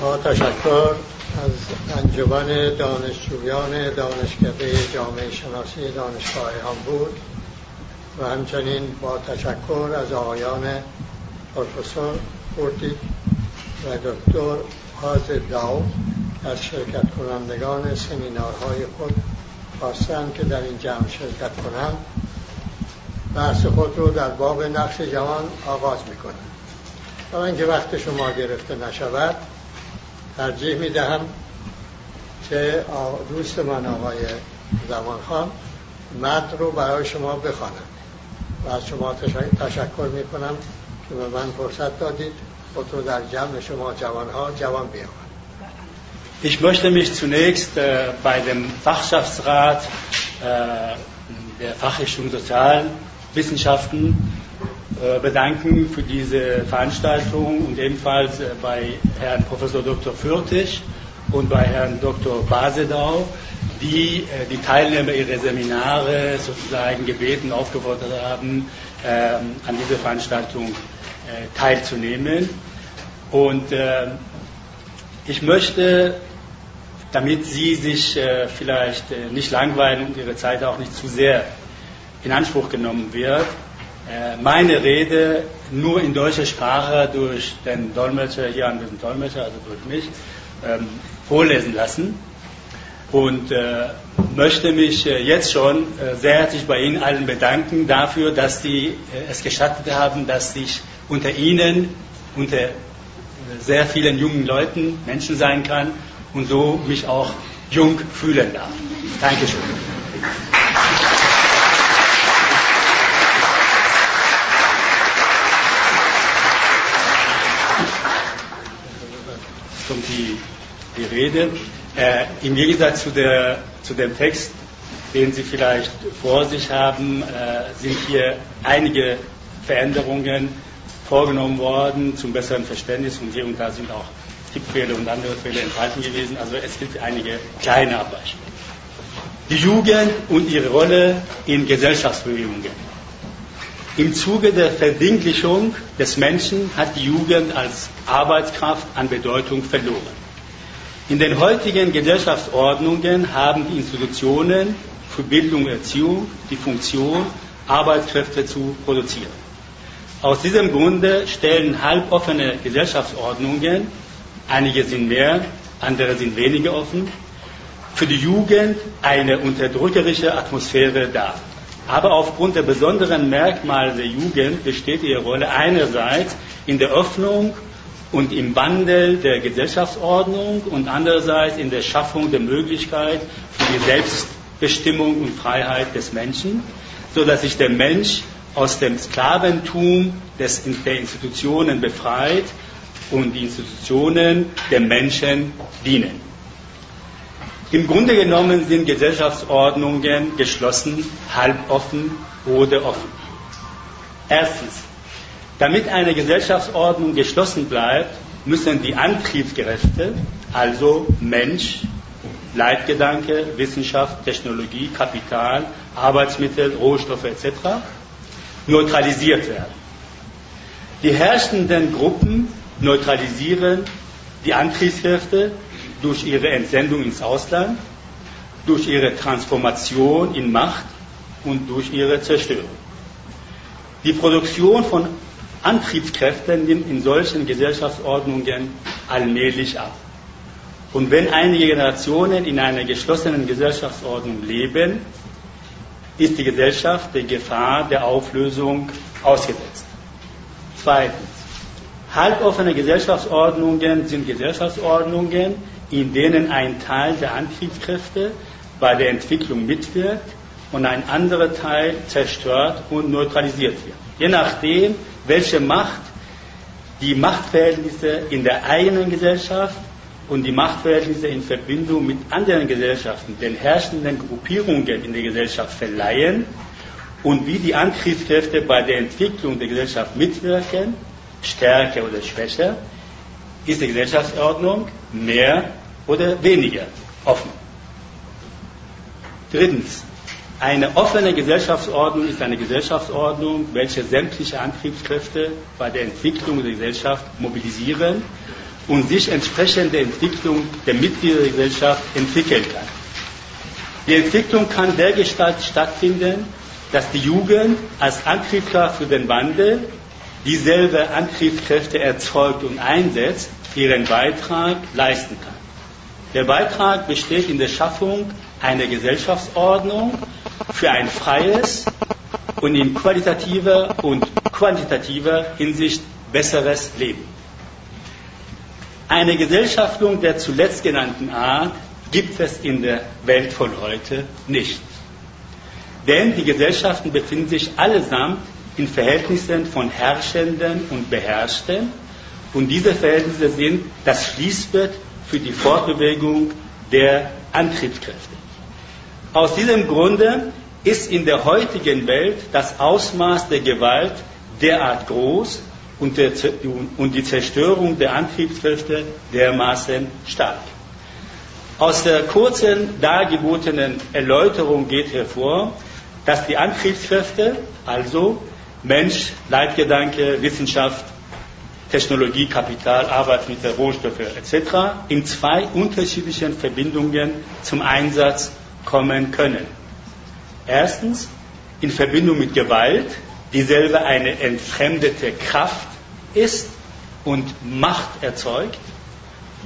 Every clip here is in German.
با تشکر از انجمن دانشجویان دانشکده جامعه شناسی دانشگاه بود و همچنین با تشکر از آقایان پروفسور پورتی و دکتر آز داو از شرکت کنندگان سمینارهای خود خواستند که در این جمع شرکت کنند. بحث خود رو در باب نقش جوان آغاز می‌کنم. برای اینکه وقت شما گرفته نشود ترجیح می‌دهم که دوست من آقای زمان خان مد رو برای شما بخوانم. و از شما تشکر می‌کنم که به من فرصت دادید خود رو در جمع شما جوانها جوان بیاورد Ich möchte mich zunächst äh, bei dem Fachschaftsrat äh, der Fachrichtung Sozialwissenschaften äh, bedanken für diese Veranstaltung und ebenfalls äh, bei Herrn Professor Dr. Fürtig und bei Herrn Dr. Basedau, die äh, die Teilnehmer ihrer Seminare sozusagen gebeten, aufgefordert haben, ähm, an dieser Veranstaltung teilzunehmen. Und ich möchte damit Sie sich äh, vielleicht äh, nicht langweilen und Ihre Zeit auch nicht zu sehr in Anspruch genommen wird, äh, meine Rede nur in deutscher Sprache durch den Dolmetscher, hier an diesem Dolmetscher, also durch mich, ähm, vorlesen lassen und äh, möchte mich äh, jetzt schon äh, sehr herzlich bei Ihnen allen bedanken dafür, dass Sie es gestattet haben, dass ich unter Ihnen, unter sehr vielen jungen Leuten Menschen sein kann und so mich auch jung fühlen darf. Dankeschön. kommt die, die Rede. Äh, Im Gegensatz zu, der, zu dem Text, den Sie vielleicht vor sich haben, äh, sind hier einige Veränderungen vorgenommen worden zum besseren Verständnis und hier und da sind auch Tippfehler und andere Fehler enthalten gewesen. Also es gibt einige kleine Abweichungen. Die Jugend und ihre Rolle in Gesellschaftsbewegungen. Im Zuge der Verdinglichung des Menschen hat die Jugend als Arbeitskraft an Bedeutung verloren. In den heutigen Gesellschaftsordnungen haben die Institutionen für Bildung und Erziehung die Funktion, Arbeitskräfte zu produzieren. Aus diesem Grunde stellen halboffene Gesellschaftsordnungen Einige sind mehr, andere sind weniger offen. Für die Jugend eine unterdrückerische Atmosphäre dar. Aber aufgrund der besonderen Merkmale der Jugend besteht ihre Rolle einerseits in der Öffnung und im Wandel der Gesellschaftsordnung und andererseits in der Schaffung der Möglichkeit für die Selbstbestimmung und Freiheit des Menschen, sodass sich der Mensch aus dem Sklaventum des, der Institutionen befreit und die Institutionen dem Menschen dienen. Im Grunde genommen sind Gesellschaftsordnungen geschlossen, halboffen oder offen. Erstens, damit eine Gesellschaftsordnung geschlossen bleibt, müssen die Antriebskräfte, also Mensch, Leitgedanke, Wissenschaft, Technologie, Kapital, Arbeitsmittel, Rohstoffe etc. neutralisiert werden. Die herrschenden Gruppen neutralisieren die Antriebskräfte durch ihre Entsendung ins Ausland, durch ihre Transformation in Macht und durch ihre Zerstörung. Die Produktion von Antriebskräften nimmt in solchen Gesellschaftsordnungen allmählich ab. Und wenn einige Generationen in einer geschlossenen Gesellschaftsordnung leben, ist die Gesellschaft der Gefahr der Auflösung ausgesetzt. Zweitens. Halboffene Gesellschaftsordnungen sind Gesellschaftsordnungen, in denen ein Teil der Antriebskräfte bei der Entwicklung mitwirkt und ein anderer Teil zerstört und neutralisiert wird. Je nachdem, welche Macht die Machtverhältnisse in der eigenen Gesellschaft und die Machtverhältnisse in Verbindung mit anderen Gesellschaften den herrschenden Gruppierungen in der Gesellschaft verleihen und wie die Antriebskräfte bei der Entwicklung der Gesellschaft mitwirken, stärker oder schwächer, ist die Gesellschaftsordnung mehr oder weniger offen. Drittens, eine offene Gesellschaftsordnung ist eine Gesellschaftsordnung, welche sämtliche Antriebskräfte bei der Entwicklung der Gesellschaft mobilisieren und sich entsprechende Entwicklung der Mitgliedergesellschaft entwickeln kann. Die Entwicklung kann dergestalt stattfinden, dass die Jugend als Antriebskraft für den Wandel dieselbe Antriebskräfte erzeugt und einsetzt, ihren Beitrag leisten kann. Der Beitrag besteht in der Schaffung einer Gesellschaftsordnung für ein freies und in qualitativer und quantitativer Hinsicht besseres Leben. Eine Gesellschaftung der zuletzt genannten Art gibt es in der Welt von heute nicht. Denn die Gesellschaften befinden sich allesamt in Verhältnissen von Herrschenden und Beherrschten und diese Verhältnisse sind das Schließbett für die Fortbewegung der Antriebskräfte. Aus diesem Grunde ist in der heutigen Welt das Ausmaß der Gewalt derart groß und, der, und die Zerstörung der Antriebskräfte dermaßen stark. Aus der kurzen dargebotenen Erläuterung geht hervor, dass die Antriebskräfte, also Mensch, Leitgedanke, Wissenschaft, Technologie, Kapital, Arbeitsmittel, Rohstoffe etc. in zwei unterschiedlichen Verbindungen zum Einsatz kommen können. Erstens in Verbindung mit Gewalt, die selber eine entfremdete Kraft ist und Macht erzeugt.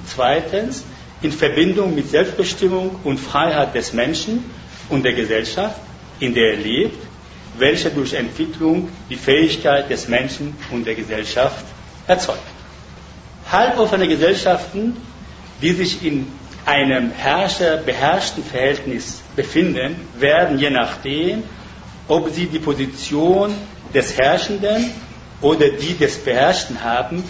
Zweitens in Verbindung mit Selbstbestimmung und Freiheit des Menschen und der Gesellschaft, in der er lebt, welche durch Entwicklung die Fähigkeit des Menschen und der Gesellschaft erzeugt. Halboffene Gesellschaften, die sich in einem herrscher-beherrschten Verhältnis befinden, werden je nachdem, ob sie die Position des Herrschenden oder die des Beherrschten haben,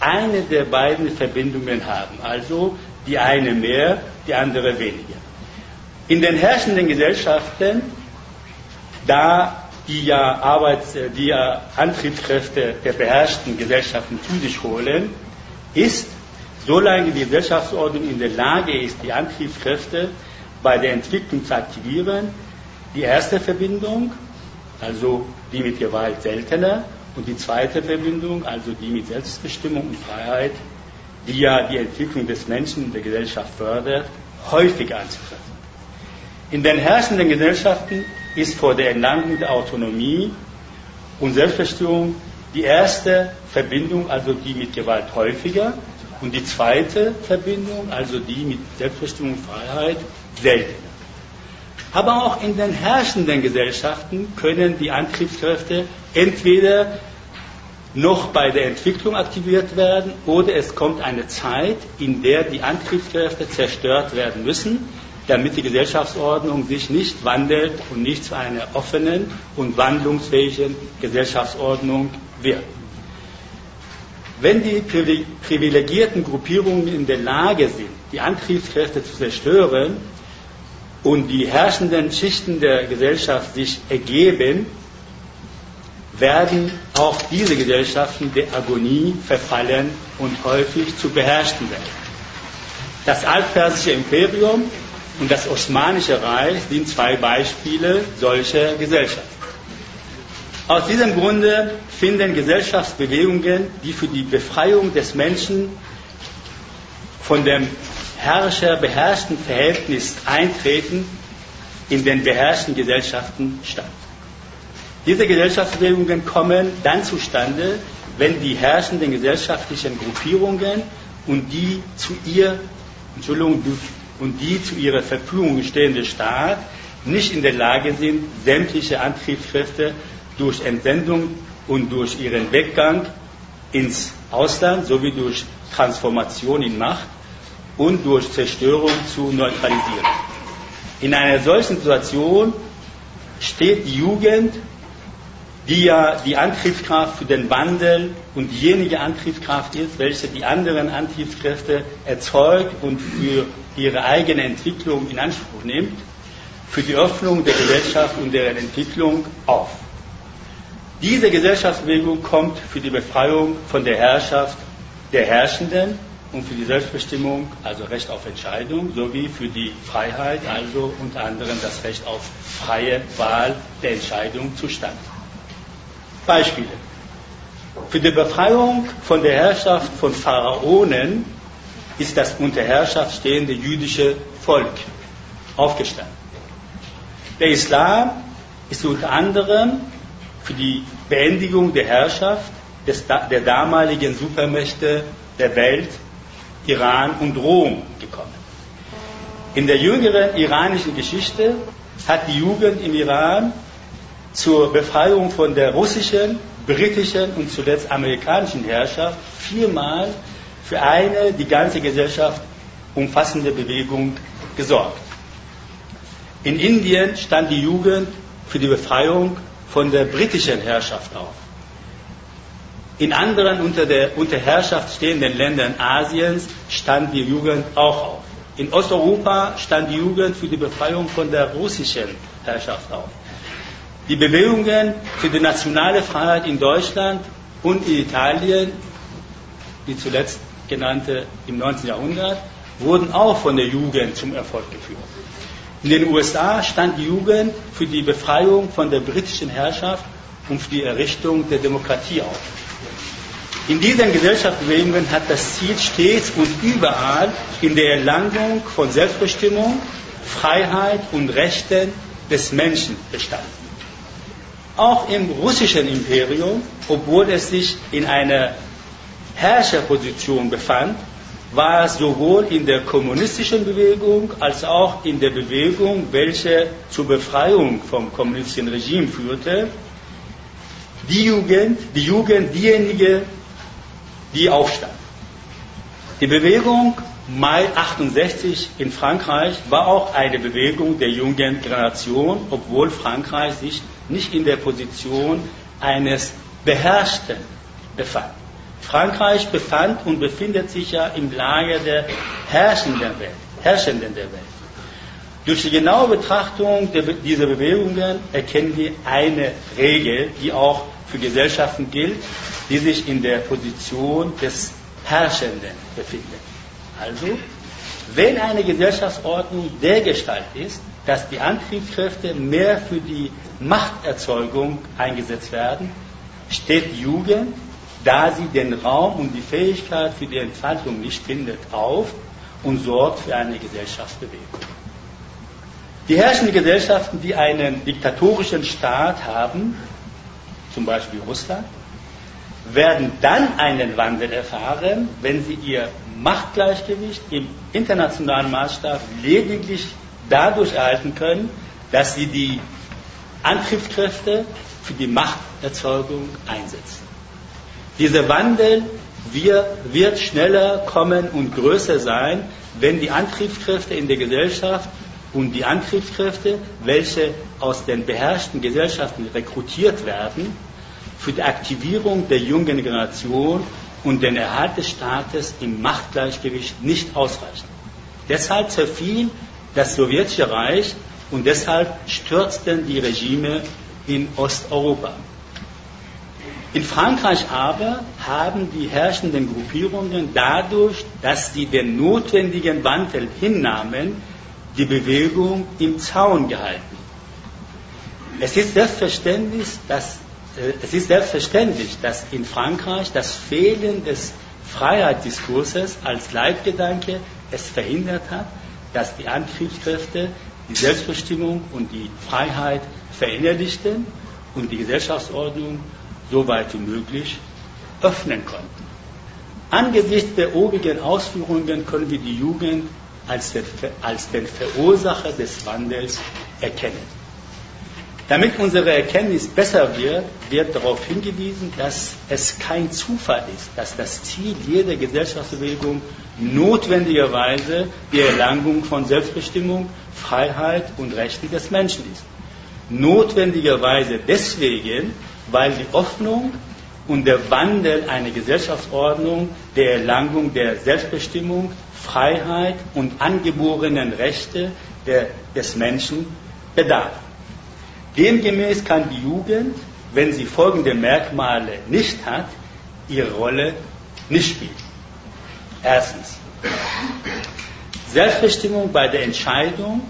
eine der beiden Verbindungen haben. Also die eine mehr, die andere weniger. In den herrschenden Gesellschaften, da die ja, Arbeits-, die ja Antriebskräfte der beherrschten Gesellschaften zu sich holen, ist, solange die Gesellschaftsordnung in der Lage ist, die Antriebskräfte bei der Entwicklung zu aktivieren, die erste Verbindung, also die mit Gewalt seltener, und die zweite Verbindung, also die mit Selbstbestimmung und Freiheit, die ja die Entwicklung des Menschen in der Gesellschaft fördert, häufig anzutreffen. In den herrschenden Gesellschaften ist vor der Erlangung der Autonomie und Selbstbestimmung die erste Verbindung, also die mit Gewalt häufiger, und die zweite Verbindung, also die mit Selbstbestimmung und Freiheit, seltener. Aber auch in den herrschenden Gesellschaften können die Antriebskräfte entweder noch bei der Entwicklung aktiviert werden oder es kommt eine Zeit, in der die Antriebskräfte zerstört werden müssen, damit die Gesellschaftsordnung sich nicht wandelt und nicht zu einer offenen und wandlungsfähigen Gesellschaftsordnung wird. Wenn die privilegierten Gruppierungen in der Lage sind, die Antriebskräfte zu zerstören und die herrschenden Schichten der Gesellschaft sich ergeben, werden auch diese Gesellschaften der Agonie verfallen und häufig zu beherrschten werden. Das altpersische Imperium und das Osmanische Reich sind zwei Beispiele solcher Gesellschaften. Aus diesem Grunde finden Gesellschaftsbewegungen, die für die Befreiung des Menschen von dem herrscher-beherrschten Verhältnis eintreten, in den beherrschten Gesellschaften statt. Diese Gesellschaftsbewegungen kommen dann zustande, wenn die herrschenden gesellschaftlichen Gruppierungen und die zu ihr, Entschuldigung, und die zu ihrer Verfügung stehende Staat nicht in der Lage sind, sämtliche Antriebskräfte durch Entsendung und durch ihren Weggang ins Ausland sowie durch Transformation in Macht und durch Zerstörung zu neutralisieren. In einer solchen Situation steht die Jugend, die ja die Antriebskraft für den Wandel und diejenige Antriebskraft ist, welche die anderen Antriebskräfte erzeugt und für ihre eigene Entwicklung in Anspruch nimmt, für die Öffnung der Gesellschaft und deren Entwicklung auf. Diese Gesellschaftsbewegung kommt für die Befreiung von der Herrschaft der Herrschenden und für die Selbstbestimmung, also Recht auf Entscheidung, sowie für die Freiheit, also unter anderem das Recht auf freie Wahl der Entscheidung zustande. Beispiele. Für die Befreiung von der Herrschaft von Pharaonen ist das unter Herrschaft stehende jüdische Volk aufgestanden. Der Islam ist unter anderem für die Beendigung der Herrschaft des, der damaligen Supermächte der Welt, Iran und Rom, gekommen. In der jüngeren iranischen Geschichte hat die Jugend im Iran zur Befreiung von der russischen, britischen und zuletzt amerikanischen Herrschaft viermal für eine die ganze Gesellschaft umfassende Bewegung gesorgt. In Indien stand die Jugend für die Befreiung von der britischen Herrschaft auf. In anderen unter der unter Herrschaft stehenden Ländern Asiens stand die Jugend auch auf. In Osteuropa stand die Jugend für die Befreiung von der russischen Herrschaft auf. Die Bewegungen für die nationale Freiheit in Deutschland und in Italien, die zuletzt genannte im 19. Jahrhundert, wurden auch von der Jugend zum Erfolg geführt. In den USA stand die Jugend für die Befreiung von der britischen Herrschaft und für die Errichtung der Demokratie auf. In diesen Gesellschaftsbewegungen hat das Ziel stets und überall in der Erlangung von Selbstbestimmung, Freiheit und Rechten des Menschen bestanden. Auch im russischen Imperium, obwohl es sich in einer Herrscherposition befand, war es sowohl in der kommunistischen Bewegung als auch in der Bewegung, welche zur Befreiung vom kommunistischen Regime führte, die Jugend, die Jugend diejenige, die aufstand. Die Bewegung Mai 68 in Frankreich war auch eine Bewegung der jungen Generation, obwohl Frankreich sich nicht in der Position eines Beherrschten befand. Frankreich befand und befindet sich ja im Lager der Herrschenden Welt. Herrschenden der Welt. Durch die genaue Betrachtung dieser Bewegungen erkennen wir eine Regel, die auch für Gesellschaften gilt, die sich in der Position des Herrschenden befinden. Also, wenn eine Gesellschaftsordnung dergestalt ist, dass die Antriebskräfte mehr für die Machterzeugung eingesetzt werden, steht Jugend da sie den Raum und die Fähigkeit für die Entfaltung nicht findet, auf und sorgt für eine Gesellschaftsbewegung. Die herrschenden Gesellschaften, die einen diktatorischen Staat haben, zum Beispiel Russland, werden dann einen Wandel erfahren, wenn sie ihr Machtgleichgewicht im internationalen Maßstab lediglich dadurch erhalten können, dass sie die Antriebskräfte für die Machterzeugung einsetzen. Dieser Wandel wird schneller kommen und größer sein, wenn die Antriebskräfte in der Gesellschaft und die Antriebskräfte, welche aus den beherrschten Gesellschaften rekrutiert werden, für die Aktivierung der jungen Generation und den Erhalt des Staates im Machtgleichgewicht nicht ausreichen. Deshalb zerfiel das sowjetische Reich und deshalb stürzten die Regime in Osteuropa. In Frankreich aber haben die herrschenden Gruppierungen dadurch, dass sie den notwendigen Wandel hinnahmen, die Bewegung im Zaun gehalten. Es ist selbstverständlich, dass, äh, es ist selbstverständlich, dass in Frankreich das Fehlen des Freiheitsdiskurses als Leitgedanke es verhindert hat, dass die Antriebskräfte die Selbstbestimmung und die Freiheit verinnerlichten und die Gesellschaftsordnung so weit wie möglich öffnen konnten. Angesichts der obigen Ausführungen können wir die Jugend als den, als den Verursacher des Wandels erkennen. Damit unsere Erkenntnis besser wird, wird darauf hingewiesen, dass es kein Zufall ist, dass das Ziel jeder Gesellschaftsbewegung notwendigerweise die Erlangung von Selbstbestimmung, Freiheit und Rechten des Menschen ist. Notwendigerweise deswegen, weil die Öffnung und der Wandel einer Gesellschaftsordnung der Erlangung der Selbstbestimmung, Freiheit und angeborenen Rechte der, des Menschen bedarf. Demgemäß kann die Jugend, wenn sie folgende Merkmale nicht hat, ihre Rolle nicht spielen. Erstens, Selbstbestimmung bei der Entscheidung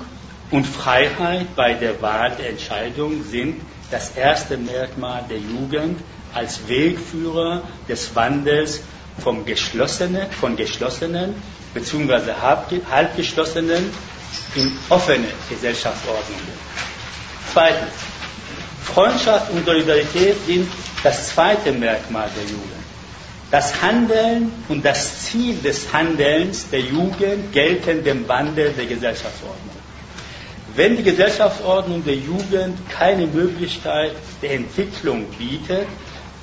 und Freiheit bei der Wahl der Entscheidung sind das erste Merkmal der Jugend als Wegführer des Wandels vom geschlossenen, von geschlossenen bzw. halbgeschlossenen in offene Gesellschaftsordnungen. Zweitens, Freundschaft und Solidarität sind das zweite Merkmal der Jugend. Das Handeln und das Ziel des Handelns der Jugend gelten dem Wandel der Gesellschaftsordnung. Wenn die Gesellschaftsordnung der Jugend keine Möglichkeit der Entwicklung bietet,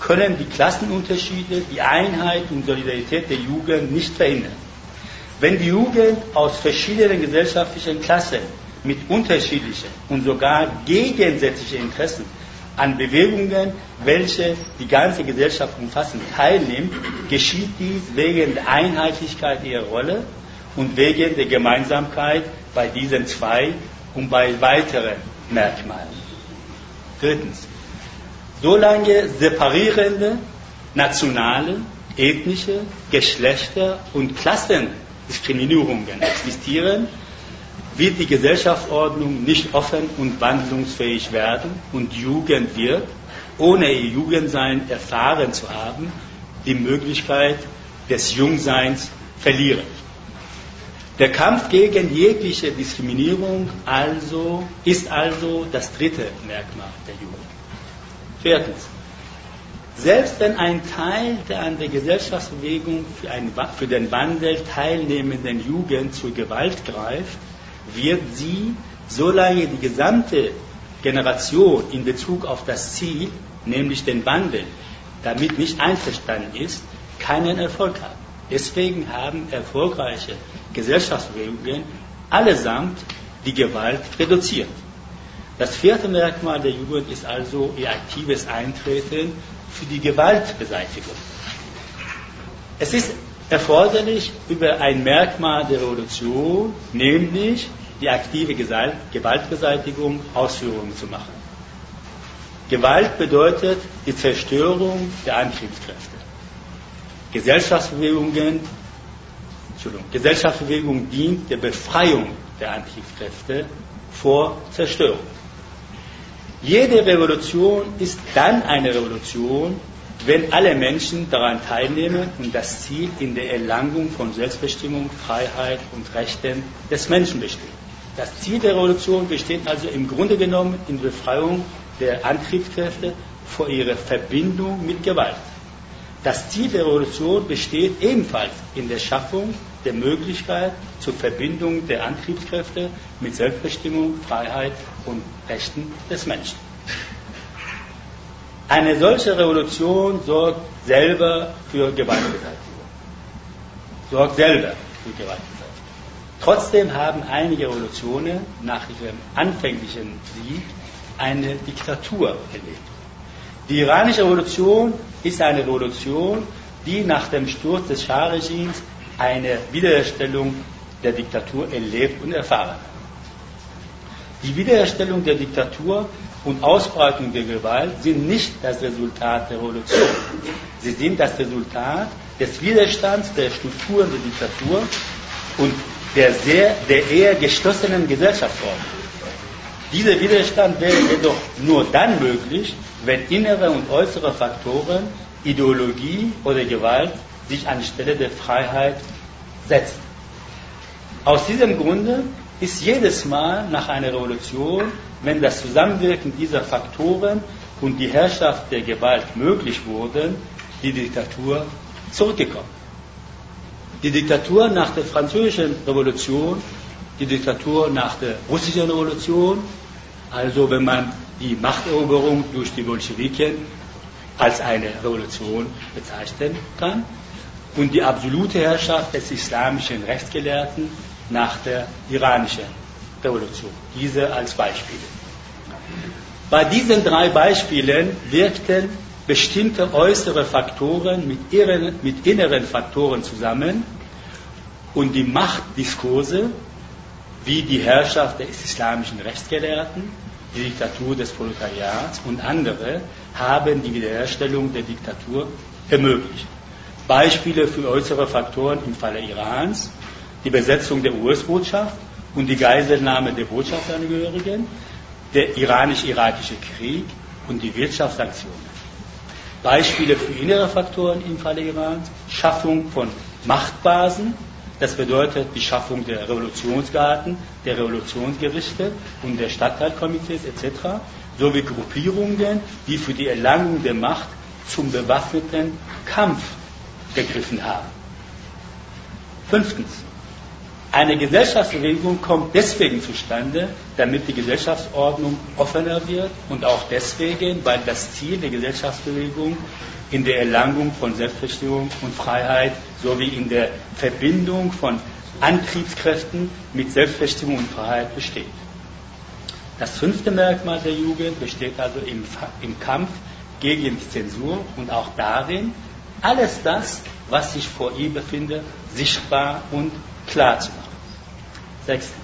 können die Klassenunterschiede die Einheit und Solidarität der Jugend nicht verhindern. Wenn die Jugend aus verschiedenen gesellschaftlichen Klassen mit unterschiedlichen und sogar gegensätzlichen Interessen an Bewegungen, welche die ganze Gesellschaft umfassen, teilnimmt, geschieht dies wegen der Einheitlichkeit ihrer Rolle und wegen der Gemeinsamkeit bei diesen zwei und bei weiteren Merkmalen. Drittens, solange separierende nationale, ethnische, Geschlechter und Klassendiskriminierungen existieren, wird die Gesellschaftsordnung nicht offen und wandlungsfähig werden und Jugend wird, ohne ihr Jugendsein erfahren zu haben, die Möglichkeit des Jungseins verlieren. Der Kampf gegen jegliche Diskriminierung also, ist also das dritte Merkmal der Jugend. Viertens. Selbst wenn ein Teil der an der Gesellschaftsbewegung für, ein, für den Wandel teilnehmenden Jugend zur Gewalt greift, wird sie, solange die gesamte Generation in Bezug auf das Ziel, nämlich den Wandel, damit nicht einverstanden ist, keinen Erfolg haben. Deswegen haben erfolgreiche Gesellschaftsbewegungen allesamt die Gewalt reduziert. Das vierte Merkmal der Jugend ist also ihr aktives Eintreten für die Gewaltbeseitigung. Es ist erforderlich, über ein Merkmal der Revolution, nämlich die aktive Gewaltbeseitigung, Ausführungen zu machen. Gewalt bedeutet die Zerstörung der Antriebskräfte. Gesellschaftsbewegungen, Entschuldigung, Gesellschaftsbewegung dient der Befreiung der Antriebskräfte vor Zerstörung. Jede Revolution ist dann eine Revolution, wenn alle Menschen daran teilnehmen und das Ziel in der Erlangung von Selbstbestimmung, Freiheit und Rechten des Menschen besteht. Das Ziel der Revolution besteht also im Grunde genommen in Befreiung der Antriebskräfte vor ihrer Verbindung mit Gewalt. Das Ziel der Revolution besteht ebenfalls in der Schaffung der Möglichkeit zur Verbindung der Antriebskräfte mit Selbstbestimmung, Freiheit und Rechten des Menschen. Eine solche Revolution sorgt selber für Gewaltbeseitigung. Sorgt selber für Gewaltbeseitigung. Trotzdem haben einige Revolutionen nach ihrem anfänglichen Sieg eine Diktatur erlebt. Die iranische Revolution ist eine Revolution, die nach dem Sturz des Schah-Regimes eine Wiederherstellung der Diktatur erlebt und erfahren hat. Die Wiederherstellung der Diktatur und Ausbreitung der Gewalt sind nicht das Resultat der Revolution. Sie sind das Resultat des Widerstands der Strukturen der Diktatur und der, sehr, der eher geschlossenen Gesellschaftsordnung. Dieser Widerstand wäre jedoch nur dann möglich, wenn innere und äußere Faktoren, Ideologie oder Gewalt sich anstelle der Freiheit setzen. Aus diesem Grunde ist jedes Mal nach einer Revolution, wenn das Zusammenwirken dieser Faktoren und die Herrschaft der Gewalt möglich wurden, die Diktatur zurückgekommen. Die Diktatur nach der französischen Revolution, die Diktatur nach der russischen Revolution, also wenn man die Machteroberung durch die Bolschewiken als eine Revolution bezeichnen kann, und die absolute Herrschaft des islamischen Rechtsgelehrten nach der iranischen Revolution. Diese als Beispiele. Bei diesen drei Beispielen wirkten bestimmte äußere Faktoren mit, ihren, mit inneren Faktoren zusammen und die Machtdiskurse wie die Herrschaft des islamischen Rechtsgelehrten, die Diktatur des Proletariats und andere haben die Wiederherstellung der Diktatur ermöglicht. Beispiele für äußere Faktoren im Falle Irans die Besetzung der US-Botschaft und die Geiselnahme der Botschaftsangehörigen, der iranisch-irakische Krieg und die Wirtschaftssanktionen. Beispiele für innere Faktoren im Falle Irans, Schaffung von Machtbasen Das bedeutet die Schaffung der Revolutionsgarten, der Revolutionsgerichte und der Stadtteilkomitees etc. sowie Gruppierungen, die für die Erlangung der Macht zum bewaffneten Kampf gegriffen haben. Fünftens. Eine Gesellschaftsbewegung kommt deswegen zustande, damit die Gesellschaftsordnung offener wird und auch deswegen, weil das Ziel der Gesellschaftsbewegung in der Erlangung von Selbstbestimmung und Freiheit sowie in der Verbindung von Antriebskräften mit Selbstbestimmung und Freiheit besteht. Das fünfte Merkmal der Jugend besteht also im, im Kampf gegen Zensur und auch darin, alles das, was sich vor ihr befindet, sichtbar und klar zu machen. Sechstens.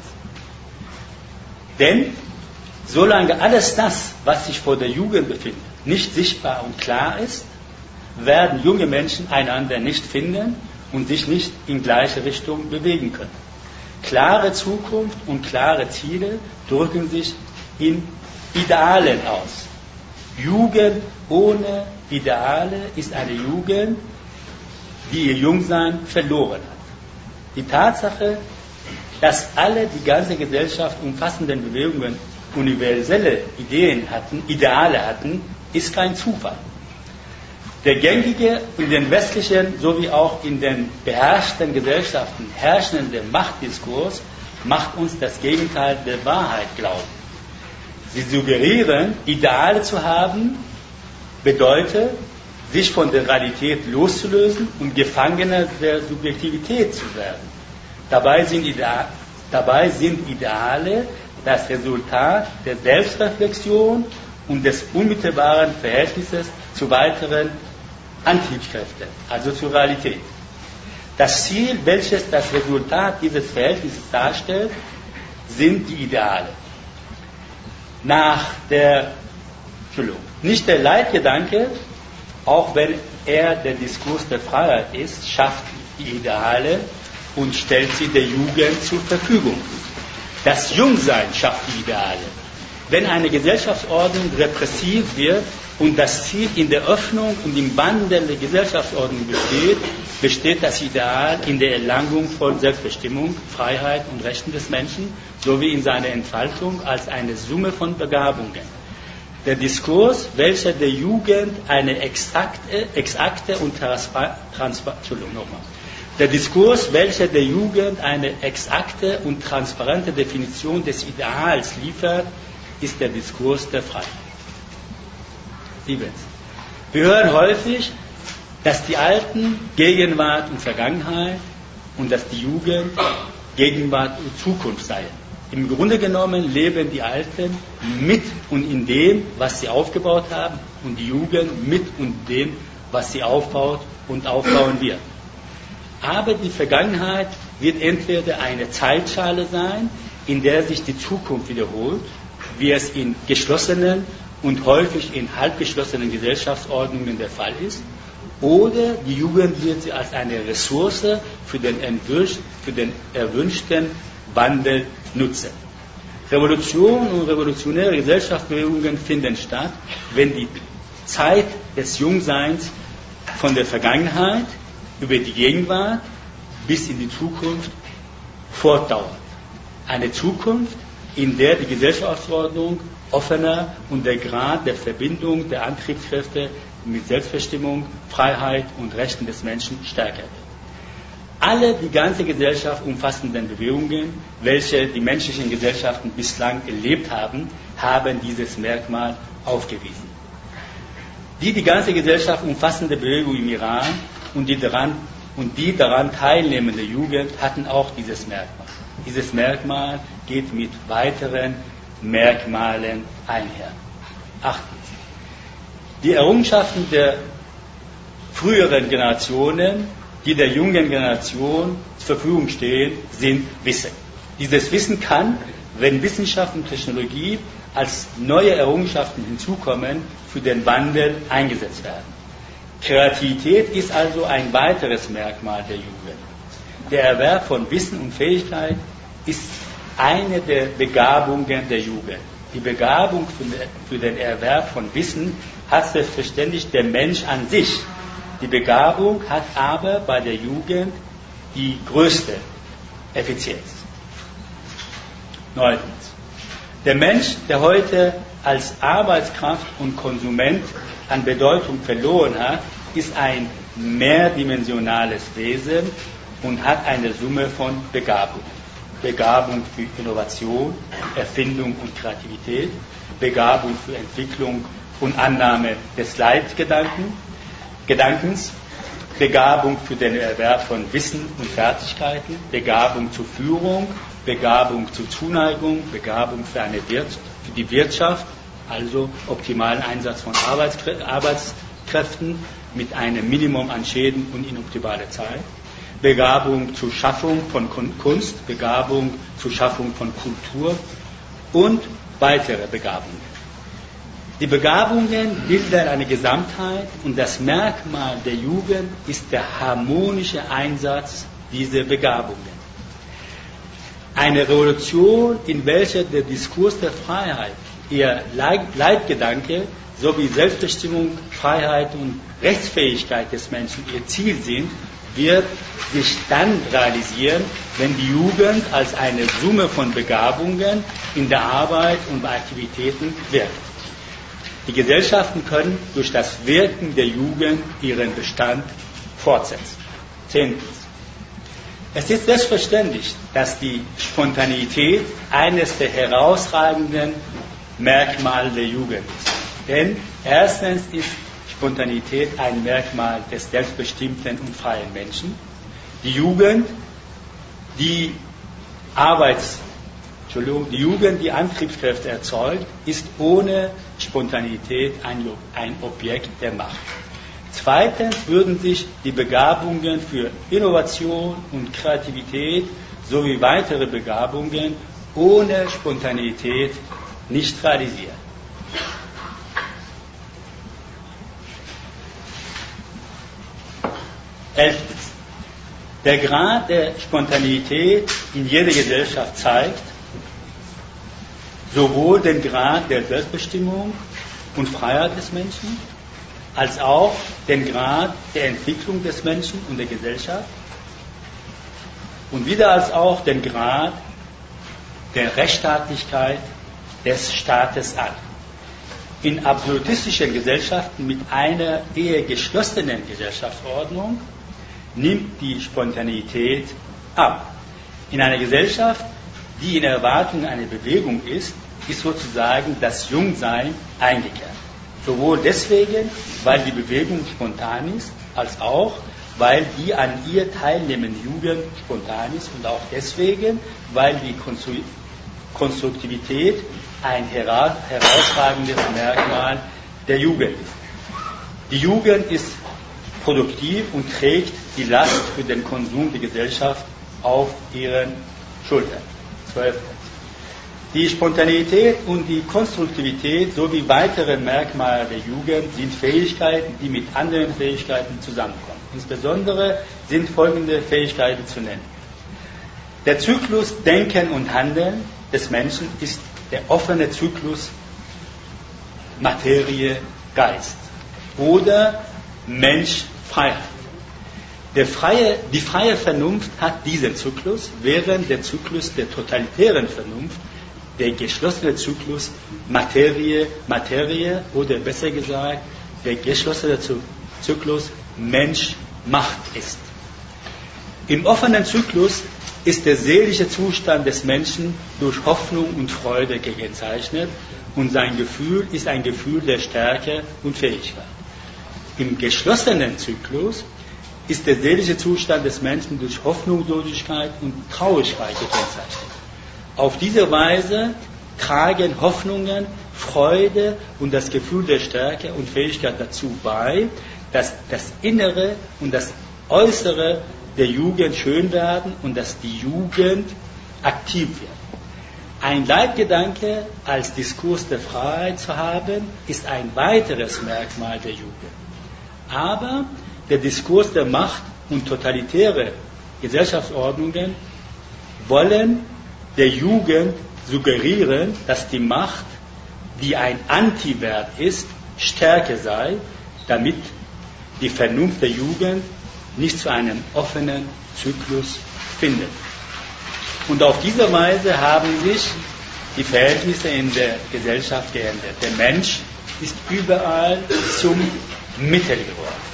Denn solange alles das, was sich vor der Jugend befindet, nicht sichtbar und klar ist, werden junge Menschen einander nicht finden und sich nicht in gleiche Richtung bewegen können. Klare Zukunft und klare Ziele drücken sich in Idealen aus. Jugend ohne Ideale ist eine Jugend, die ihr Jungsein verloren hat. Die Tatsache, dass alle die ganze Gesellschaft umfassenden Bewegungen universelle Ideen hatten, Ideale hatten, ist kein Zufall. Der gängige in den westlichen sowie auch in den beherrschten Gesellschaften herrschende Machtdiskurs macht uns das Gegenteil der Wahrheit glauben. Sie suggerieren, Ideale zu haben, bedeutet, sich von der Realität loszulösen und Gefangener der Subjektivität zu werden. Dabei sind, Ideale, dabei sind Ideale das Resultat der Selbstreflexion und des unmittelbaren Verhältnisses zu weiteren Antriebskräften, also zur Realität. Das Ziel, welches das Resultat dieses Verhältnisses darstellt, sind die Ideale. Nach der, Entschuldigung, nicht der Leitgedanke, auch wenn er der Diskurs der Freiheit ist, schafft die Ideale und stellt sie der Jugend zur Verfügung. Das Jungsein schafft die Ideale. Wenn eine Gesellschaftsordnung repressiv wird und das Ziel in der Öffnung und im Wandel der Gesellschaftsordnung besteht, besteht das Ideal in der Erlangung von Selbstbestimmung, Freiheit und Rechten des Menschen sowie in seiner Entfaltung als eine Summe von Begabungen. Der Diskurs, welcher der Jugend eine exakte, exakte und transparente, der Diskurs, welcher der Jugend eine exakte und transparente Definition des Ideals liefert, ist der Diskurs der Freiheit. Siebens. Wir hören häufig, dass die Alten Gegenwart und Vergangenheit und dass die Jugend Gegenwart und Zukunft seien. Im Grunde genommen leben die Alten mit und in dem, was sie aufgebaut haben, und die Jugend mit und dem, was sie aufbaut und aufbauen wird. Aber die Vergangenheit wird entweder eine Zeitschale sein, in der sich die Zukunft wiederholt, wie es in geschlossenen und häufig in halbgeschlossenen Gesellschaftsordnungen der Fall ist, oder die Jugend wird sie als eine Ressource für den, für den erwünschten Wandel nutzen. Revolution und revolutionäre Gesellschaftsbewegungen finden statt, wenn die Zeit des Jungseins von der Vergangenheit über die Gegenwart bis in die Zukunft fortdauert. Eine Zukunft, in der die Gesellschaftsordnung offener und der Grad der Verbindung der Antriebskräfte mit Selbstbestimmung, Freiheit und Rechten des Menschen stärker wird. Alle die ganze Gesellschaft umfassenden Bewegungen, welche die menschlichen Gesellschaften bislang erlebt haben, haben dieses Merkmal aufgewiesen. Die die ganze Gesellschaft umfassende Bewegung im Iran und die daran, und die daran teilnehmende Jugend hatten auch dieses Merkmal. Dieses Merkmal geht mit weiteren Merkmalen einher. Achtens. Die Errungenschaften der früheren Generationen, die der jungen Generation zur Verfügung stehen, sind Wissen. Dieses Wissen kann, wenn Wissenschaft und Technologie als neue Errungenschaften hinzukommen, für den Wandel eingesetzt werden. Kreativität ist also ein weiteres Merkmal der Jugend. Der Erwerb von Wissen und Fähigkeit ist eine der Begabungen der Jugend. Die Begabung für den Erwerb von Wissen hat selbstverständlich der Mensch an sich. Die Begabung hat aber bei der Jugend die größte Effizienz. Neuntens. Der Mensch, der heute als Arbeitskraft und Konsument an Bedeutung verloren hat, ist ein mehrdimensionales Wesen und hat eine Summe von Begabungen. Begabung für Innovation, Erfindung und Kreativität, Begabung für Entwicklung und Annahme des Leitgedankens, Begabung für den Erwerb von Wissen und Fertigkeiten, Begabung zur Führung, Begabung zur Zuneigung, Begabung für, eine Wirtschaft, für die Wirtschaft, also optimalen Einsatz von Arbeitskräften mit einem Minimum an Schäden und inoptimale Zeit, Begabung zur Schaffung von Kunst, Begabung zur Schaffung von Kultur und weitere Begabungen. Die Begabungen bilden eine Gesamtheit und das Merkmal der Jugend ist der harmonische Einsatz dieser Begabungen. Eine Revolution, in welcher der Diskurs der Freiheit, ihr Leitgedanke sowie Selbstbestimmung, Freiheit und Rechtsfähigkeit des Menschen ihr Ziel sind, wird sich dann realisieren, wenn die Jugend als eine Summe von Begabungen in der Arbeit und bei Aktivitäten wirkt. Die Gesellschaften können durch das Wirken der Jugend ihren Bestand fortsetzen. Zehntens. Es ist selbstverständlich, dass die Spontaneität eines der herausragenden Merkmale der Jugend ist. Denn erstens ist Spontanität ein Merkmal des selbstbestimmten und freien Menschen. Die Jugend, die Arbeits die Jugend, die Antriebskräfte erzeugt, ist ohne Spontanität ein Objekt der Macht. Zweitens würden sich die Begabungen für Innovation und Kreativität sowie weitere Begabungen ohne Spontanität nicht realisieren. Elftens. Der Grad der Spontanität in jeder Gesellschaft zeigt, sowohl den Grad der Selbstbestimmung und Freiheit des Menschen, als auch den Grad der Entwicklung des Menschen und der Gesellschaft und wieder als auch den Grad der Rechtsstaatlichkeit des Staates an. In absolutistischen Gesellschaften mit einer eher geschlossenen Gesellschaftsordnung nimmt die Spontaneität ab. In einer Gesellschaft, die in Erwartung einer Bewegung ist, ist sozusagen das Jungsein eingekehrt. Sowohl deswegen, weil die Bewegung spontan ist, als auch, weil die an ihr teilnehmende Jugend spontan ist und auch deswegen, weil die Konstruktivität ein herausragendes Merkmal der Jugend ist. Die Jugend ist produktiv und trägt die Last für den Konsum der Gesellschaft auf ihren Schultern. Zwölftens. Die Spontanität und die Konstruktivität sowie weitere Merkmale der Jugend sind Fähigkeiten, die mit anderen Fähigkeiten zusammenkommen. Insbesondere sind folgende Fähigkeiten zu nennen. Der Zyklus Denken und Handeln des Menschen ist der offene Zyklus Materie, Geist oder Mensch, Freiheit. Freie, die freie Vernunft hat diesen Zyklus, während der Zyklus der totalitären Vernunft der geschlossene Zyklus Materie, Materie oder besser gesagt, der geschlossene Zyklus Mensch Macht ist. Im offenen Zyklus ist der seelische Zustand des Menschen durch Hoffnung und Freude gekennzeichnet und sein Gefühl ist ein Gefühl der Stärke und Fähigkeit. Im geschlossenen Zyklus ist der seelische Zustand des Menschen durch Hoffnungslosigkeit und Traurigkeit gekennzeichnet. Auf diese Weise tragen Hoffnungen, Freude und das Gefühl der Stärke und Fähigkeit dazu bei, dass das Innere und das Äußere der Jugend schön werden und dass die Jugend aktiv wird. Ein Leitgedanke als Diskurs der Freiheit zu haben, ist ein weiteres Merkmal der Jugend. Aber der Diskurs der Macht und totalitäre Gesellschaftsordnungen wollen der Jugend suggerieren, dass die Macht, die ein Antiwert ist, stärker sei, damit die Vernunft der Jugend nicht zu einem offenen Zyklus findet. Und auf diese Weise haben sich die Verhältnisse in der Gesellschaft geändert. Der Mensch ist überall zum Mittel geworden.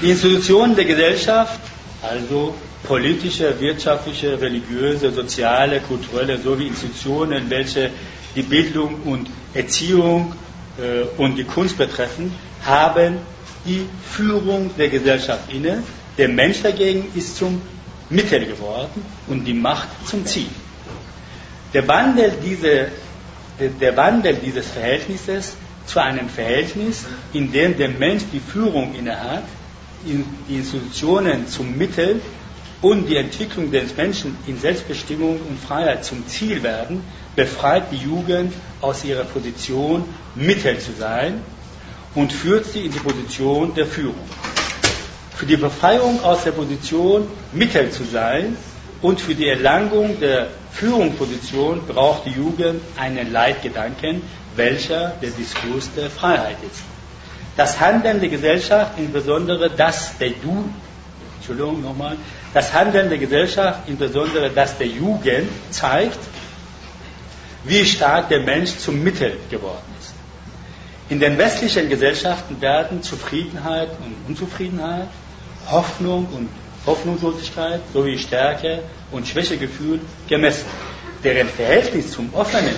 Die Institutionen der Gesellschaft, also politische, wirtschaftliche, religiöse, soziale, kulturelle sowie Institutionen, welche die Bildung und Erziehung äh, und die Kunst betreffen, haben die Führung der Gesellschaft inne. Der Mensch dagegen ist zum Mittel geworden und die Macht zum Ziel. Der Wandel, diese, der Wandel dieses Verhältnisses zu einem Verhältnis, in dem der Mensch die Führung innehat, die Institutionen zum Mittel und die Entwicklung des Menschen in Selbstbestimmung und Freiheit zum Ziel werden, befreit die Jugend aus ihrer Position, Mittel zu sein und führt sie in die Position der Führung. Für die Befreiung aus der Position, Mittel zu sein und für die Erlangung der Führungsposition braucht die Jugend einen Leitgedanken, welcher der Diskurs der Freiheit ist. Das Handeln der Gesellschaft, insbesondere das der Du, Entschuldigung nochmal, das Handeln der Gesellschaft, insbesondere das der Jugend, zeigt, wie stark der Mensch zum Mittel geworden ist. In den westlichen Gesellschaften werden Zufriedenheit und Unzufriedenheit, Hoffnung und Hoffnungslosigkeit sowie Stärke und Schwächegefühl gemessen. Deren Verhältnis zum offenen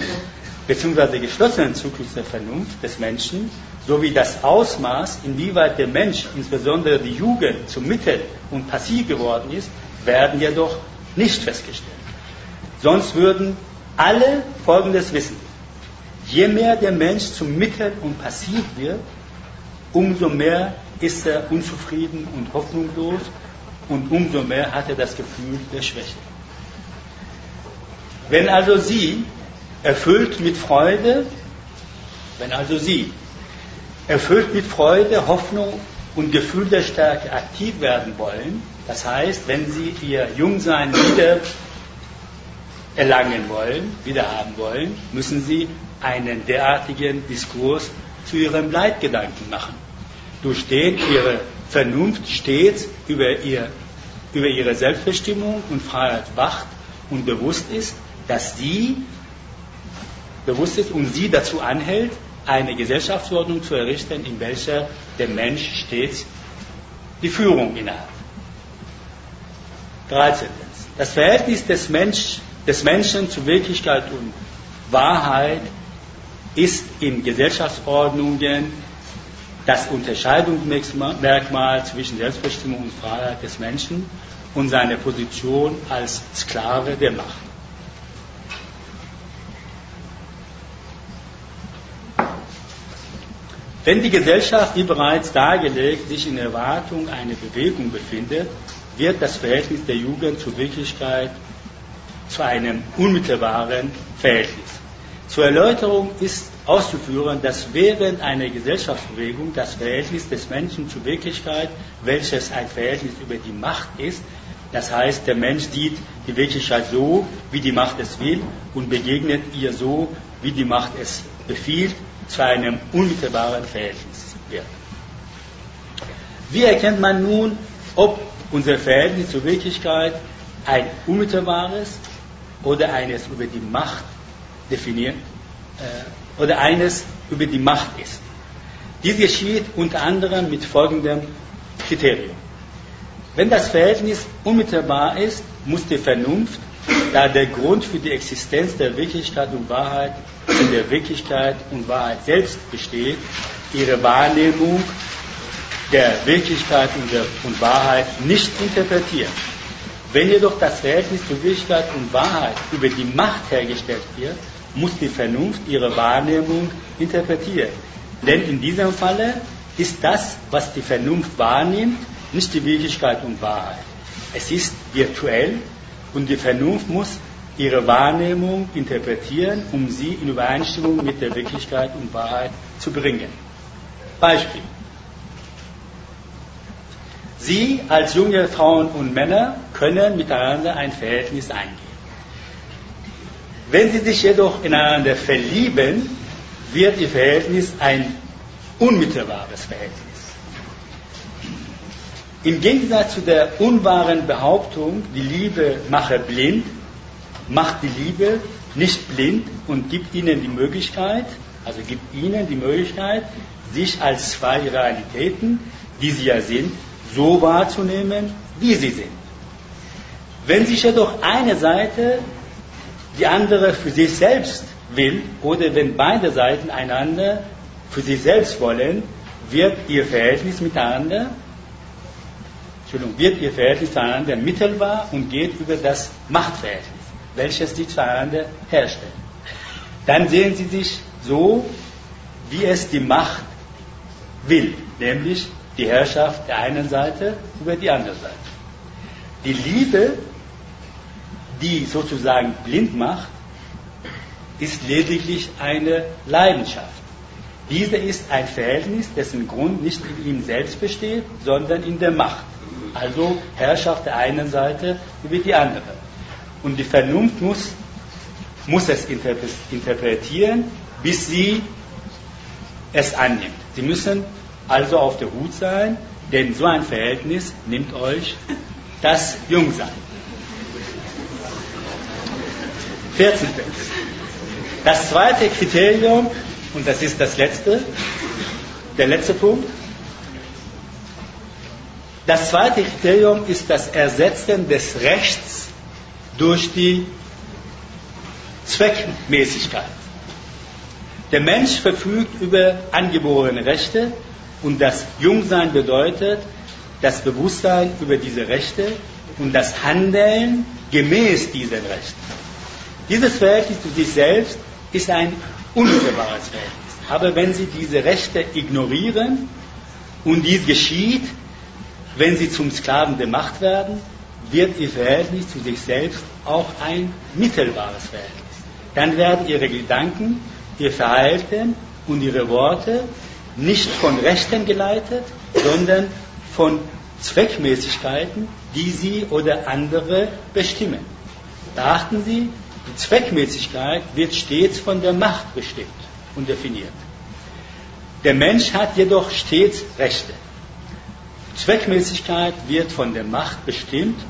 bzw. geschlossenen Zyklus der Vernunft des Menschen sowie das Ausmaß, inwieweit der Mensch, insbesondere die Jugend, zum Mittel und passiv geworden ist, werden jedoch nicht festgestellt. Sonst würden alle Folgendes wissen. Je mehr der Mensch zum Mittel und passiv wird, umso mehr ist er unzufrieden und hoffnungslos und umso mehr hat er das Gefühl der Schwäche. Wenn also Sie erfüllt mit Freude, wenn also Sie erfüllt mit Freude, Hoffnung und Gefühl der Stärke aktiv werden wollen, das heißt, wenn Sie Ihr Jungsein wieder erlangen wollen, wieder haben wollen, müssen Sie einen derartigen Diskurs zu Ihrem Leitgedanken machen, durch den Ihre Vernunft stets über, ihr, über ihre Selbstbestimmung und Freiheit wacht und bewusst ist, dass sie bewusst ist und sie dazu anhält, eine Gesellschaftsordnung zu errichten, in welcher der Mensch stets die Führung innehat. 13. Das Verhältnis des, Mensch, des Menschen zu Wirklichkeit und Wahrheit ist in Gesellschaftsordnungen das Unterscheidungsmerkmal zwischen Selbstbestimmung und Freiheit des Menschen und seine Position als Sklave der Macht. Wenn die Gesellschaft, wie bereits dargelegt, sich in Erwartung einer Bewegung befindet, wird das Verhältnis der Jugend zur Wirklichkeit zu einem unmittelbaren Verhältnis. Zur Erläuterung ist auszuführen, dass während einer Gesellschaftsbewegung das Verhältnis des Menschen zur Wirklichkeit, welches ein Verhältnis über die Macht ist, das heißt, der Mensch sieht die Wirklichkeit so, wie die Macht es will und begegnet ihr so, wie die Macht es befiehlt, zu einem unmittelbaren Verhältnis wird. Wie erkennt man nun, ob unser Verhältnis zur Wirklichkeit ein unmittelbares oder eines über die Macht definiert äh, oder eines über die Macht ist? Dies geschieht unter anderem mit folgendem Kriterium. Wenn das Verhältnis unmittelbar ist, muss die Vernunft, da der Grund für die Existenz der Wirklichkeit und Wahrheit in der Wirklichkeit und Wahrheit selbst besteht, ihre Wahrnehmung der Wirklichkeit und, der, und Wahrheit nicht interpretieren. Wenn jedoch das Verhältnis zu Wirklichkeit und Wahrheit über die Macht hergestellt wird, muss die Vernunft ihre Wahrnehmung interpretieren. Denn in diesem Falle ist das, was die Vernunft wahrnimmt, nicht die Wirklichkeit und Wahrheit. Es ist virtuell und die Vernunft muss ihre Wahrnehmung interpretieren, um sie in Übereinstimmung mit der Wirklichkeit und Wahrheit zu bringen. Beispiel. Sie als junge Frauen und Männer können miteinander ein Verhältnis eingehen. Wenn sie sich jedoch ineinander verlieben, wird ihr Verhältnis ein unmittelbares Verhältnis. Im Gegensatz zu der unwahren Behauptung, die Liebe mache blind, macht die Liebe nicht blind und gibt ihnen die Möglichkeit, also gibt ihnen die Möglichkeit, sich als zwei Realitäten, die sie ja sind, so wahrzunehmen, wie sie sind. Wenn sich jedoch eine Seite die andere für sich selbst will oder wenn beide Seiten einander für sich selbst wollen, wird ihr Verhältnis miteinander Entschuldigung, wird ihr Verhältnis zueinander mittelbar und geht über das Machtverhältnis, welches sie zueinander herstellen. Dann sehen sie sich so, wie es die Macht will, nämlich die Herrschaft der einen Seite über die andere Seite. Die Liebe, die sozusagen blind macht, ist lediglich eine Leidenschaft. Diese ist ein Verhältnis, dessen Grund nicht in ihm selbst besteht, sondern in der Macht also Herrschaft der einen Seite über die andere. Und die Vernunft muss, muss es interpretieren, bis sie es annimmt. Sie müssen also auf der Hut sein, denn so ein Verhältnis nimmt euch das Jungsein. 14. Das zweite Kriterium, und das ist das letzte, der letzte Punkt, das zweite Kriterium ist das Ersetzen des Rechts durch die Zweckmäßigkeit. Der Mensch verfügt über angeborene Rechte und das Jungsein bedeutet das Bewusstsein über diese Rechte und das Handeln gemäß diesen Rechten. Dieses Verhältnis zu sich selbst ist ein unmittelbares Verhältnis. Aber wenn Sie diese Rechte ignorieren und dies geschieht, wenn sie zum Sklaven der Macht werden, wird ihr Verhältnis zu sich selbst auch ein mittelbares Verhältnis. Dann werden ihre Gedanken, ihr Verhalten und ihre Worte nicht von Rechten geleitet, sondern von Zweckmäßigkeiten, die sie oder andere bestimmen. Beachten Sie, die Zweckmäßigkeit wird stets von der Macht bestimmt und definiert. Der Mensch hat jedoch stets Rechte. Zweckmäßigkeit wird von der Macht bestimmt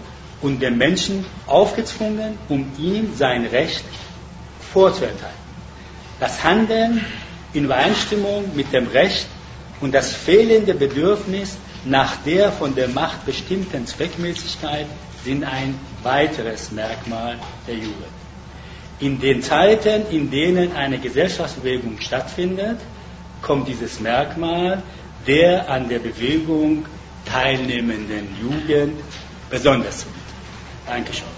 und dem Menschen aufgezwungen, um ihm sein Recht vorzuenthalten. Das Handeln in Übereinstimmung mit dem Recht und das fehlende Bedürfnis nach der von der Macht bestimmten Zweckmäßigkeit sind ein weiteres Merkmal der Jugend. In den Zeiten, in denen eine Gesellschaftsbewegung stattfindet, kommt dieses Merkmal der an der Bewegung teilnehmenden Jugend besonders zugute. Dankeschön.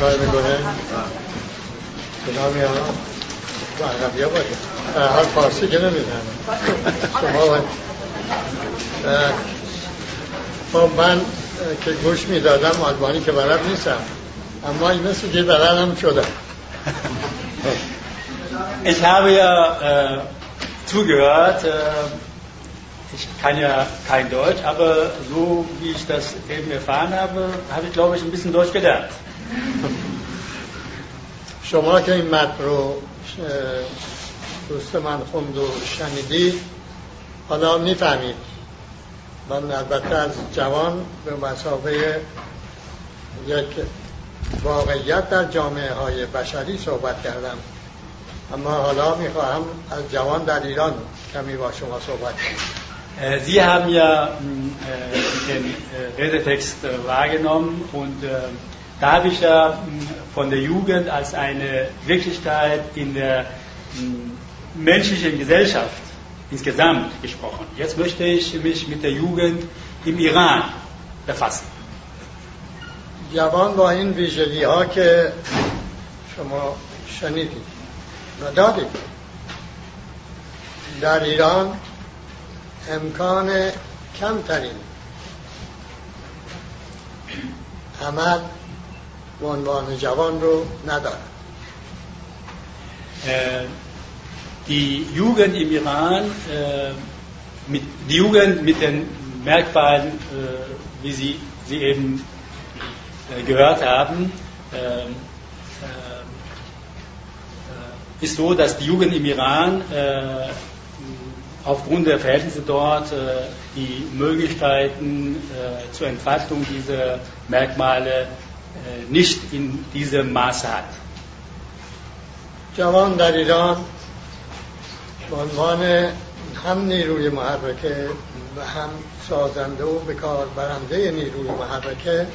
کار می‌کنه سلام یا عربی ها باشه هر فارسی که نمیدن شما من که گوش می‌دادم آلبانی که بلد نیستم اما این مثل که بلدم شدم Ich habe ja äh, zugehört, äh, ich kann ja kein Deutsch, aber so wie ich das eben erfahren habe, habe ich glaube ich ein bisschen Deutsch gelernt. شما که این متن رو دوست من خوند و شنیدید حالا می‌فهمید من البته از جوان به مسابقه یک واقعیت در جامعه های بشری صحبت کردم اما حالا می‌خواهم از جوان در ایران کمی با شما صحبت کنم Sie haben ja den Redetext wahrgenommen und da habe ich ja von der Jugend als eine Wirklichkeit in der menschlichen Gesellschaft insgesamt gesprochen. Jetzt möchte ich mich mit der Jugend im Iran befassen. جوان با این ویژگی ها که شما شنیدید و دادید در ایران امکان کمترین عمل به عنوان جوان رو ندارد die Jugend im Iran, äh, mit, die Jugend mit den Merkmalen, wie Sie sie eben gehört haben, ähm, ist so, dass die Jugend im Iran aufgrund der Verhältnisse dort die Möglichkeiten zur Entfaltung dieser Merkmale nicht in diesem Maße hat. جوان در ایران به عنوان هم نیروی محرکه و هم سازنده و بکار برنده نیروی محرکه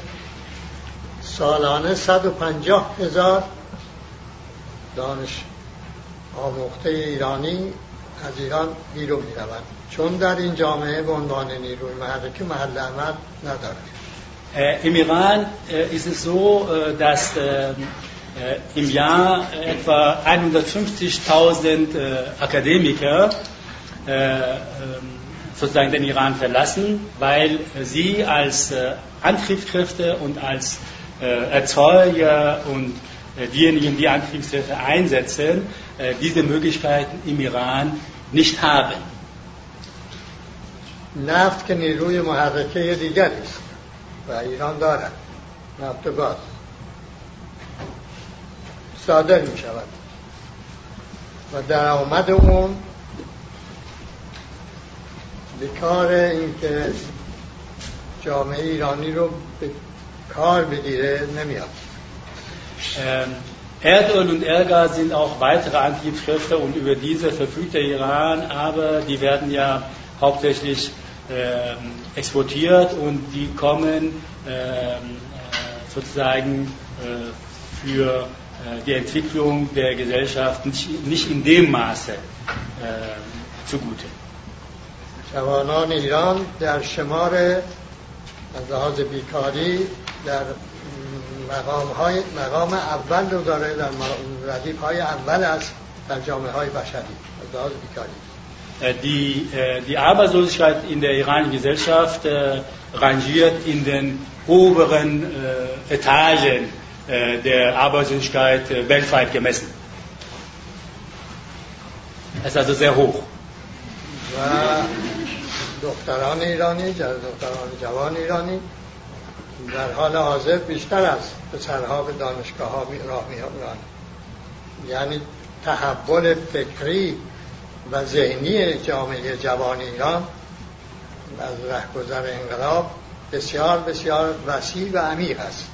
سالانه 150 هزار دانش آموخته ایرانی از ایران بیرون می روند چون در این جامعه به عنوان نیروی محرکه محل عمل ندارد Im Iran ist es im Jahr etwa 150.000 Akademiker sozusagen den Iran verlassen, weil sie als Antriebskräfte und als Erzeuger und diejenigen, die Antriebskräfte einsetzen, diese Möglichkeiten im Iran nicht haben. نفت که نیروی محرکه دیگری است و ایران دارد نفت گاز صادر می شود و درآمد اون به کار اینکه جامعه ایرانی رو به کار بگیره نمیاد Erdöl und Erdgas sind auch weitere Antriebskräfte und über diese verfügt der Iran, aber die werden ja hauptsächlich äh, exportiert und die kommen äh, sozusagen äh, für die Entwicklung der Gesellschaft nicht, nicht in dem Maße zugute. جوانان ایران در شمار از لحاظ بیکاری در مقام, های مقام اول رو داره در ردیف های اول است در جامعه های بشری از لحاظ بیکاری Die, die Arbeitslosigkeit in der iranischen Gesellschaft rangiert in den oberen Etagen der Arbeitslosigkeit weltweit gemessen. Es ist also sehr hoch. و دختران ایرانی دختران جوان ایرانی در حال حاضر بیشتر از پسرها به دانشگاه ها راه میرن یعنی تحول فکری و ذهنی جامعه جوان ایران از رهگذر انقلاب بسیار بسیار وسیع و عمیق است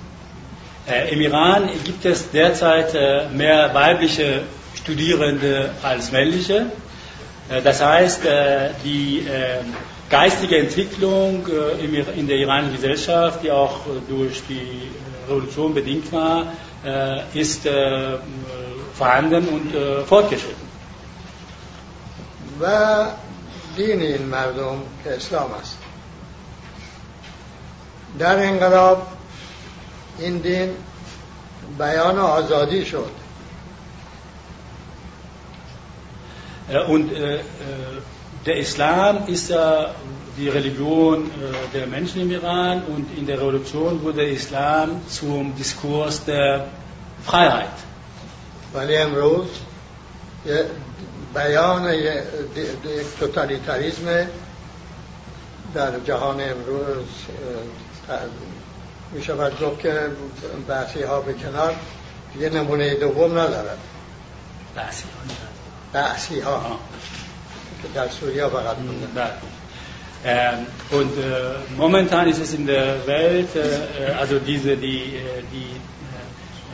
Im Iran gibt es derzeit mehr weibliche Studierende als männliche. Das heißt, die geistige Entwicklung in der iranischen Gesellschaft, die auch durch die Revolution bedingt war, ist vorhanden und fortgeschritten. و دین این مردم که اسلام است در انقلاب این دین بیان آزادی شد Und äh, der Islam ist ja die Religion der Menschen im Iran und in der Revolution wurde der Islam zum Diskurs der Freiheit. بیان یک توتالیتاریزم در جهان امروز می شود گفت که بحثی ها به کنار یه نمونه دوم ندارد بحثی ها بحثی ها که در سوریا فقط Ähm, und äh, momentan ist es in der Welt, äh, also diese, die, die,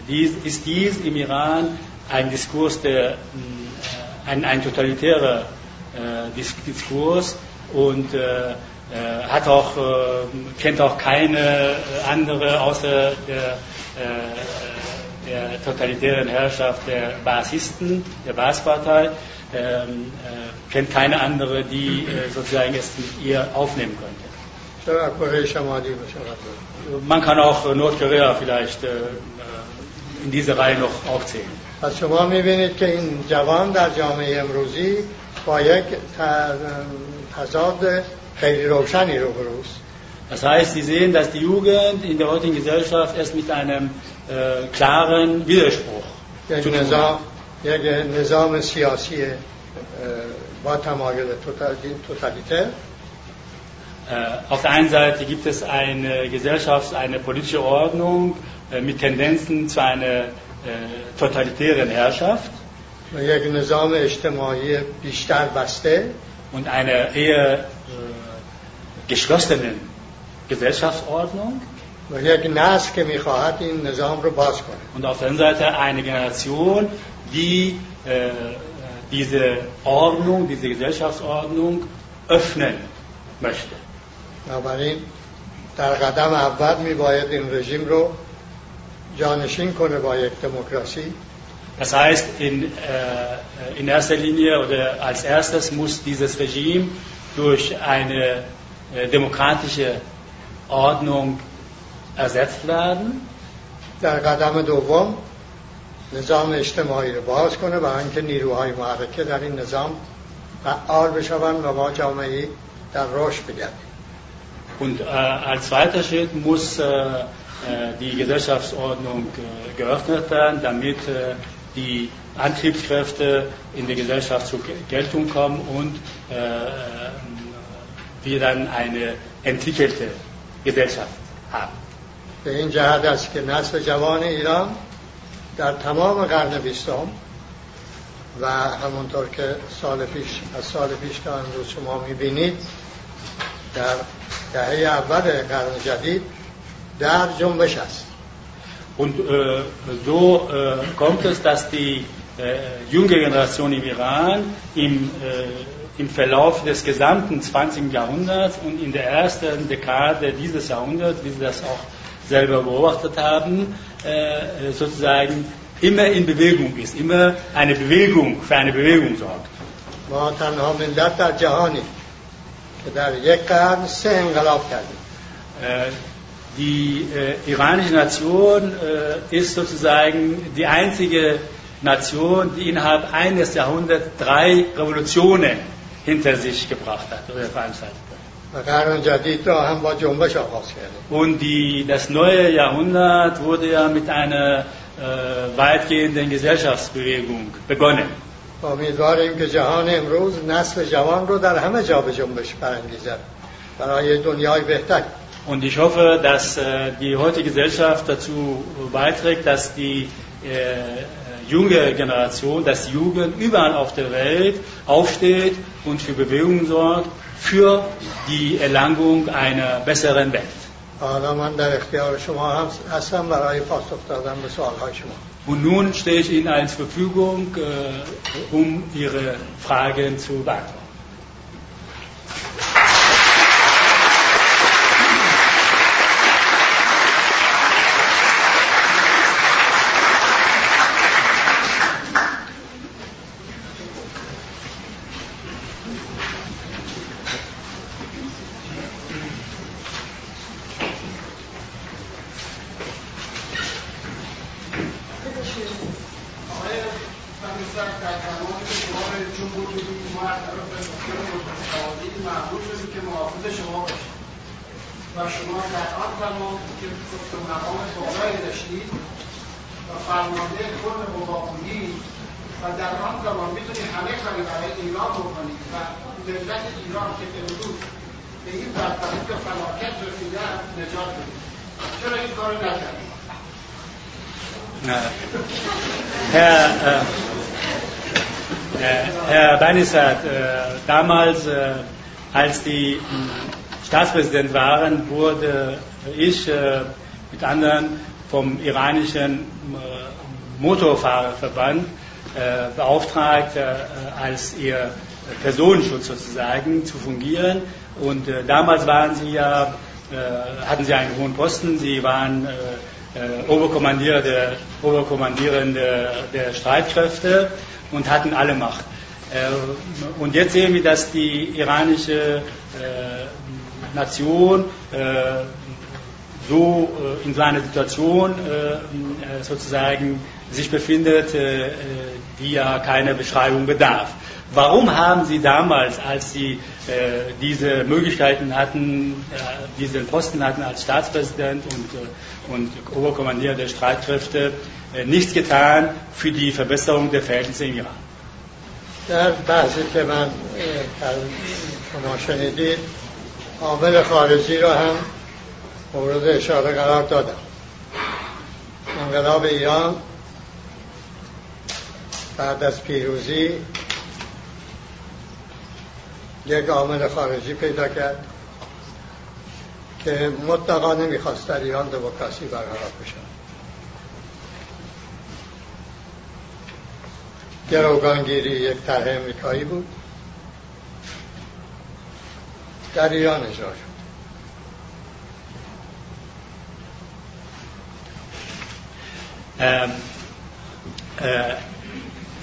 dies, ist dies im Iran ein Diskurs, der, äh, ein, ein totalitärer Diskurs und hat auch, kennt auch keine andere außer der, der totalitären Herrschaft der Basisten, der Baspartei ähm, äh, kennt keine andere, die äh, sozusagen es mit ihr aufnehmen könnte. Man kann auch Nordkorea vielleicht äh, in diese Reihe noch aufzählen. پس شما میبینید که این جوان در جامعه امروزی با یک تضاد خیلی روشنی روبروست. Das heißt, Sie sehen, dass die Jugend in der heutigen Gesellschaft erst mit einem äh, klaren Widerspruch zu tun hat. یک نظام سیاسی با تمایل توتالیتر Äh, auf der einen Seite gibt es eine Gesellschaft, eine politische Ordnung äh, mit Tendenzen zu einer äh, totalitären Herrschaft. Und einer eher geschlossenen Gesellschaftsordnung. Und auf der anderen Seite eine Generation, die äh, diese Ordnung, diese Gesellschaftsordnung öffnen möchte. بنابراین در قدم اول می باید این رژیم رو جانشین کنه با یک دموکراسی Das heißt, in, äh, in erster Linie oder als erstes muss dieses Regime durch eine äh, demokratische Ordnung ersetzt werden. در قدم دوم نظام اجتماعی رو باز کنه و اینکه نیروهای محرکه در این نظام فعال بشوند و با جامعه در رشد بگردیم Und äh, als zweiter Schritt muss äh, äh, die Gesellschaftsordnung äh, geöffnet werden, damit äh, die Antriebskräfte in der Gesellschaft zur Geltung kommen und äh, wir dann eine entwickelte Gesellschaft haben. به این جهت است که نسل جوان ایران در تمام قرن بیستم و همونطور که سال پیش از سال پیش تا امروز شما میبینید در دهه اول قرن جدید در جنبش است Und äh, so äh, kommt es, dass die äh, junge Generation im Iran im, äh, im Verlauf des gesamten 20. Jahrhunderts und in der ersten Dekade dieses Jahrhunderts, wie Sie das auch selber beobachtet haben, äh, sozusagen immer in Bewegung ist, immer eine Bewegung für eine Bewegung sorgt. ما تنها ملت در جهانی که در یک قرن سه انقلاب کردیم Die äh, iranische Nation äh, ist sozusagen die einzige Nation, die innerhalb eines Jahrhunderts drei Revolutionen hinter sich gebracht hat oder veranstaltet hat. Und die, das neue Jahrhundert wurde ja mit einer äh, weitgehenden Gesellschaftsbewegung begonnen. امیدواریم که جهان امروز نسل جوان رو در همه جا به جنبش برانگیزد برای دنیای بهتر Und ich hoffe, dass äh, die heutige Gesellschaft dazu beiträgt, dass die äh, junge Generation, dass die Jugend überall auf der Welt aufsteht und für Bewegung sorgt, für die Erlangung einer besseren Welt. Und nun stehe ich Ihnen als Verfügung, äh, um Ihre Fragen zu beantworten. Beinisat, äh, damals, äh, als die äh, Staatspräsident waren, wurde ich mit anderen vom iranischen Motorfahrerverband beauftragt, als ihr Personenschutz sozusagen zu fungieren. Und damals waren sie ja, hatten sie einen hohen Posten, sie waren Oberkommandierer Oberkommandierende der Streitkräfte und hatten alle Macht. Äh, und jetzt sehen wir, dass die iranische äh, Nation äh, so in so einer Situation sozusagen sich befindet, die ja keiner Beschreibung bedarf. Warum haben Sie damals, als Sie diese Möglichkeiten hatten, diesen Posten hatten als Staatspräsident und, und Oberkommandierer der Streitkräfte, nichts getan für die Verbesserung der Verhältnisse im Iran? در بحثی که من شما شنیدید عامل خارجی را هم مورد اشاره قرار دادم. انقلاب ایران بعد از پیروزی یک عامل خارجی پیدا کرد که مطلقا نمی‌خواست در ایران دموکراسی برقرار بشه. گروگانگیری یک طرح امریکایی بود در ایران اجرا شد Ähm, äh,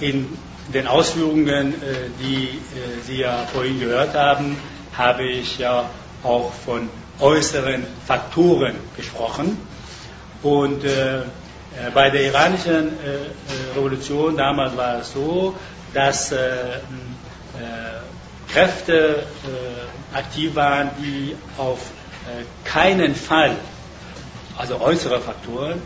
in den Ausführungen, äh, die äh, Sie ja vorhin gehört haben, habe ich ja auch von äußeren Faktoren gesprochen. Und äh, äh bei der iranischen äh, Revolution damals war es so, dass Kräfte aktiv waren, die auf keinen Fall, also äußere Faktoren,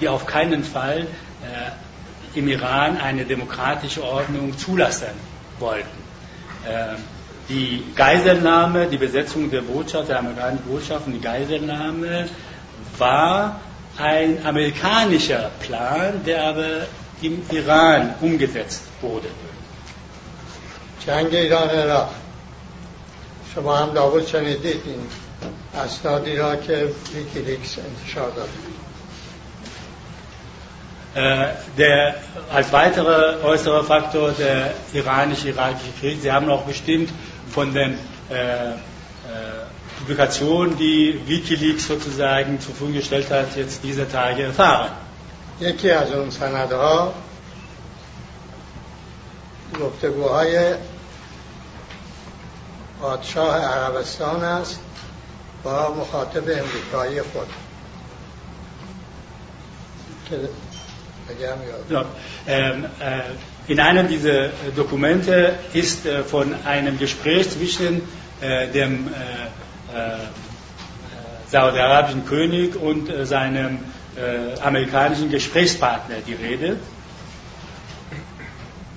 die auf keinen Fall äh, im Iran eine demokratische Ordnung zulassen wollten. Äh, die Geiselnahme, die Besetzung der Botschaft, der amerikanischen Botschaft und die Geiselnahme war ein amerikanischer Plan, der aber im Iran umgesetzt wurde. جنگ ایران عراق شما هم لابد شنیدید این اسنادی را که ویکیلیکس انتشار داده Äh, der, als weiterer äußerer Faktor der iranisch-irakische Krieg. Sie haben auch bestimmt von den äh, äh, Publikationen, die Wikileaks sozusagen zur Verfügung gestellt hat, jetzt dieser Tage erfahren. یکی از اون سندها گفتگوهای پادشاه عربستان است با مخاطب امریکایی خود Ja, ähm, äh, in einem dieser Dokumente ist äh, von einem Gespräch zwischen äh, dem äh, äh, saudi-arabischen König und äh, seinem amerikanischen Gesprächspartner die Rede.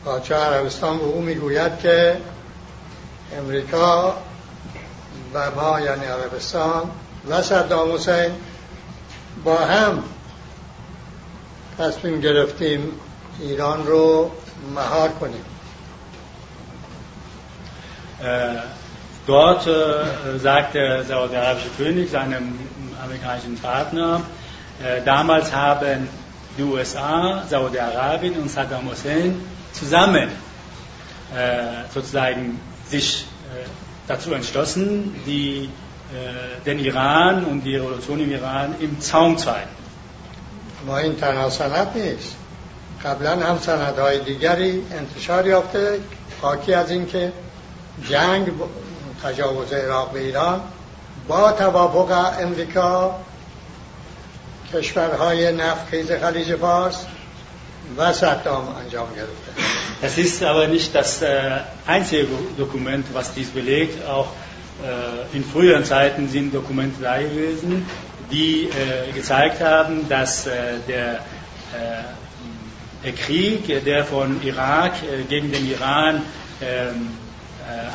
پادشاه عربستان به او می‌گوید که امریکا و ما یعنی عربستان و صدام حسین با هم تصمیم گرفتیم ایران رو مهار کنیم Dort äh, sagt der saudi-arabische König seinem amerikanischen Partner, äh, damals haben die USA, Saudi-Arabien und Saddam Hussein zusammen äh, sozusagen sich dazu entschlossen, die, den Iran und die Revolution im Iran im Zaum zu halten. ما این تنها سند نیست قبلا هم سندهای دیگری انتشار یافته حاکی از اینکه جنگ تجاوز عراق به ایران با توافق امریکا کشورهای نفتخیز خلیج فارس و صدام انجام گرفته Das ist aber nicht das äh, einzige Dokument, was dies belegt. Auch äh, in früheren Zeiten sind Dokumente da gewesen, die äh, gezeigt haben, dass äh, der, äh, der, Krieg, der von Irak äh, gegen den Iran ähm, äh,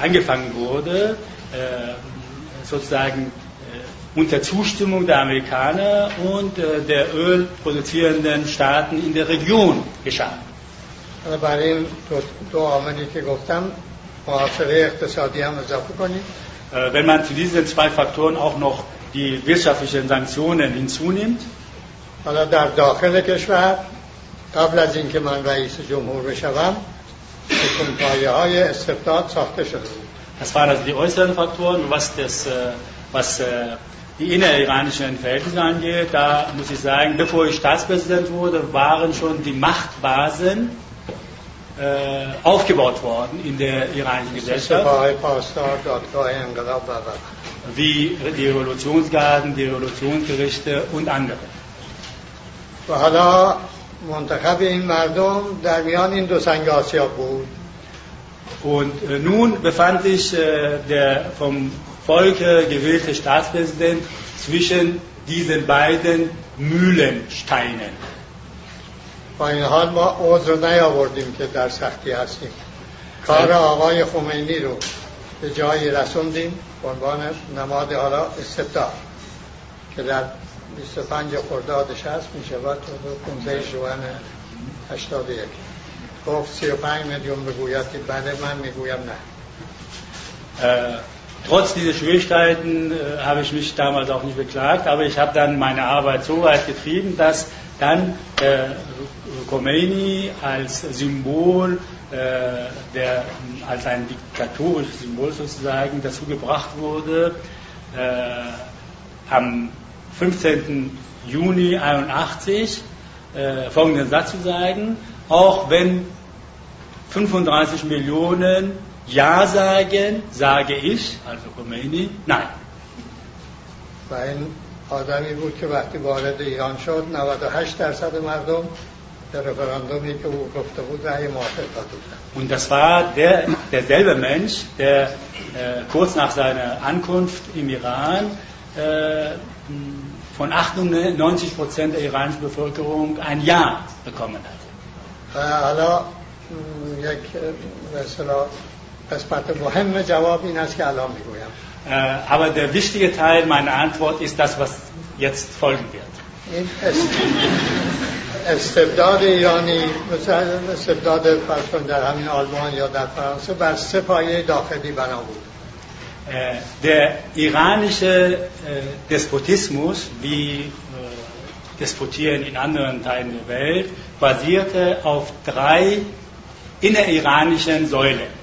angefangen wurde, äh, sozusagen unter Zustimmung der Amerikaner und der ölproduzierenden Staaten in der Region geschah. Wenn man zu diesen zwei Faktoren auch noch die wirtschaftlichen Sanktionen hinzunimmt. حالا در داخل کشور قبل از اینکه من رئیس جمهور بشوم das waren also die äußeren Faktoren, was, das, was die inneriranischen Verhältnisse angeht. Da muss ich sagen, bevor ich Staatspräsident wurde, waren schon die Machtbasen äh, aufgebaut worden in der iranischen Gesellschaft. Wie die Revolutionsgarden, die Revolutionsgerichte und andere. Und äh, nun befand sich äh, der vom Volke gewählte Staatspräsident zwischen diesen beiden Mühlensteinen. با این حال ما عذر نیاوردیم که در سختی هستیم. کار آقای خمینی رو به جایی رسوندیم عنوان نماد حالا استبداد که در 25 خردادش هست می شود تا 15 جوان 81 گفت 35 میلیون بگوید که بله من میگویم نه Äh, trotz dieser Schwierigkeiten äh, habe ich mich damals auch nicht beklagt, aber ich habe dann meine Arbeit so weit getrieben, dass dann äh, Khomeini als Symbol, äh, der, als ein diktatorisches Symbol sozusagen dazu gebracht wurde, äh, am 15. Juni 81 äh, folgenden Satz zu sagen, auch wenn 35 Millionen Ja sagen, sage ich, also Khomeini, nein. و این آدمی بود که وقتی وارد ایران شد 98 درصد مردم در رفراندومی که او گفته بود رأی موافق داده بودن Und das war der, derselbe Mensch, der äh, kurz nach seiner Ankunft im Iran äh, von 98 Prozent der iranischen Bevölkerung ein Ja bekommen hat. و حالا م، یک به اصطلاح قسمت مهم جواب این است که الان می‌گویم Äh, aber der wichtige Teil meiner Antwort ist das, was jetzt folgen wird. استبداد ایرانی مثل استبداد فرض کن در همین آلمان یا در فرانسه بر سه پایه داخلی بنا بود Äh, der iranische äh, Despotismus, wie äh, Despotieren in anderen Teilen der Welt, basierte auf drei inneriranischen Säulen.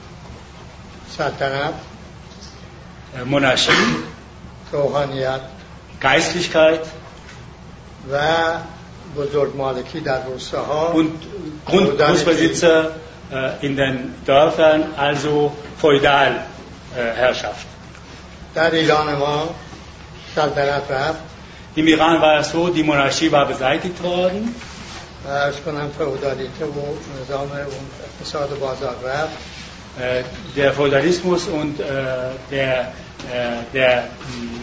Satanat, Monarchie, Rohaniyat, Geistlichkeit. Und Grund Großbesitzer in den Dörfern, also Feudalherrschaft. در ایران ما سلطنت رفت Im Iran war es so, die Monarchie war beseitigt worden, و ارز کنم فئودالیته و نظام اون اقتصاد بازار رفت äh, der Feudalismus und äh, der, äh, der, mh,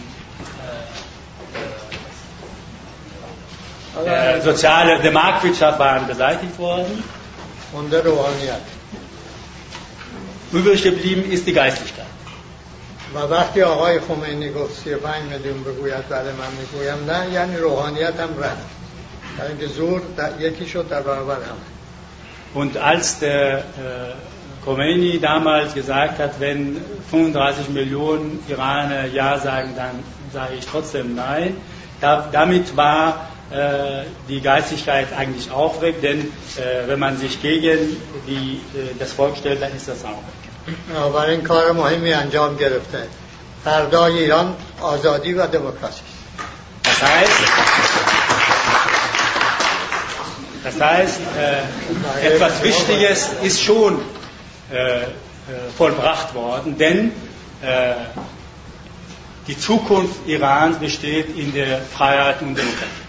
äh, der soziale, der Marktwirtschaft waren beseitigt worden. مونده روحانیت Übrig geblieben ist die Geistlichkeit. و وقتی آقای خمینی گفت 35 میلیون بگوید بله من میگویم نه یعنی روحانیت هم رفت برای اینکه زور در یکی شد در برابر هم Und als der äh, Khomeini damals gesagt hat, wenn 35 Millionen Iraner Ja sagen, dann sage ich trotzdem Nein, da, damit war äh, die Geistigkeit eigentlich auch weg, denn äh, wenn man sich gegen die, äh, das Volk stellt, dann ist das auch weg. بنابراین کار مهمی انجام گرفته فردای ایران آزادی و دموکراسی است. Das heißt, das heißt äh, etwas Wichtiges ist schon äh, äh, vollbracht worden, denn äh, die Zukunft Irans besteht in der Freiheit und Demokratie.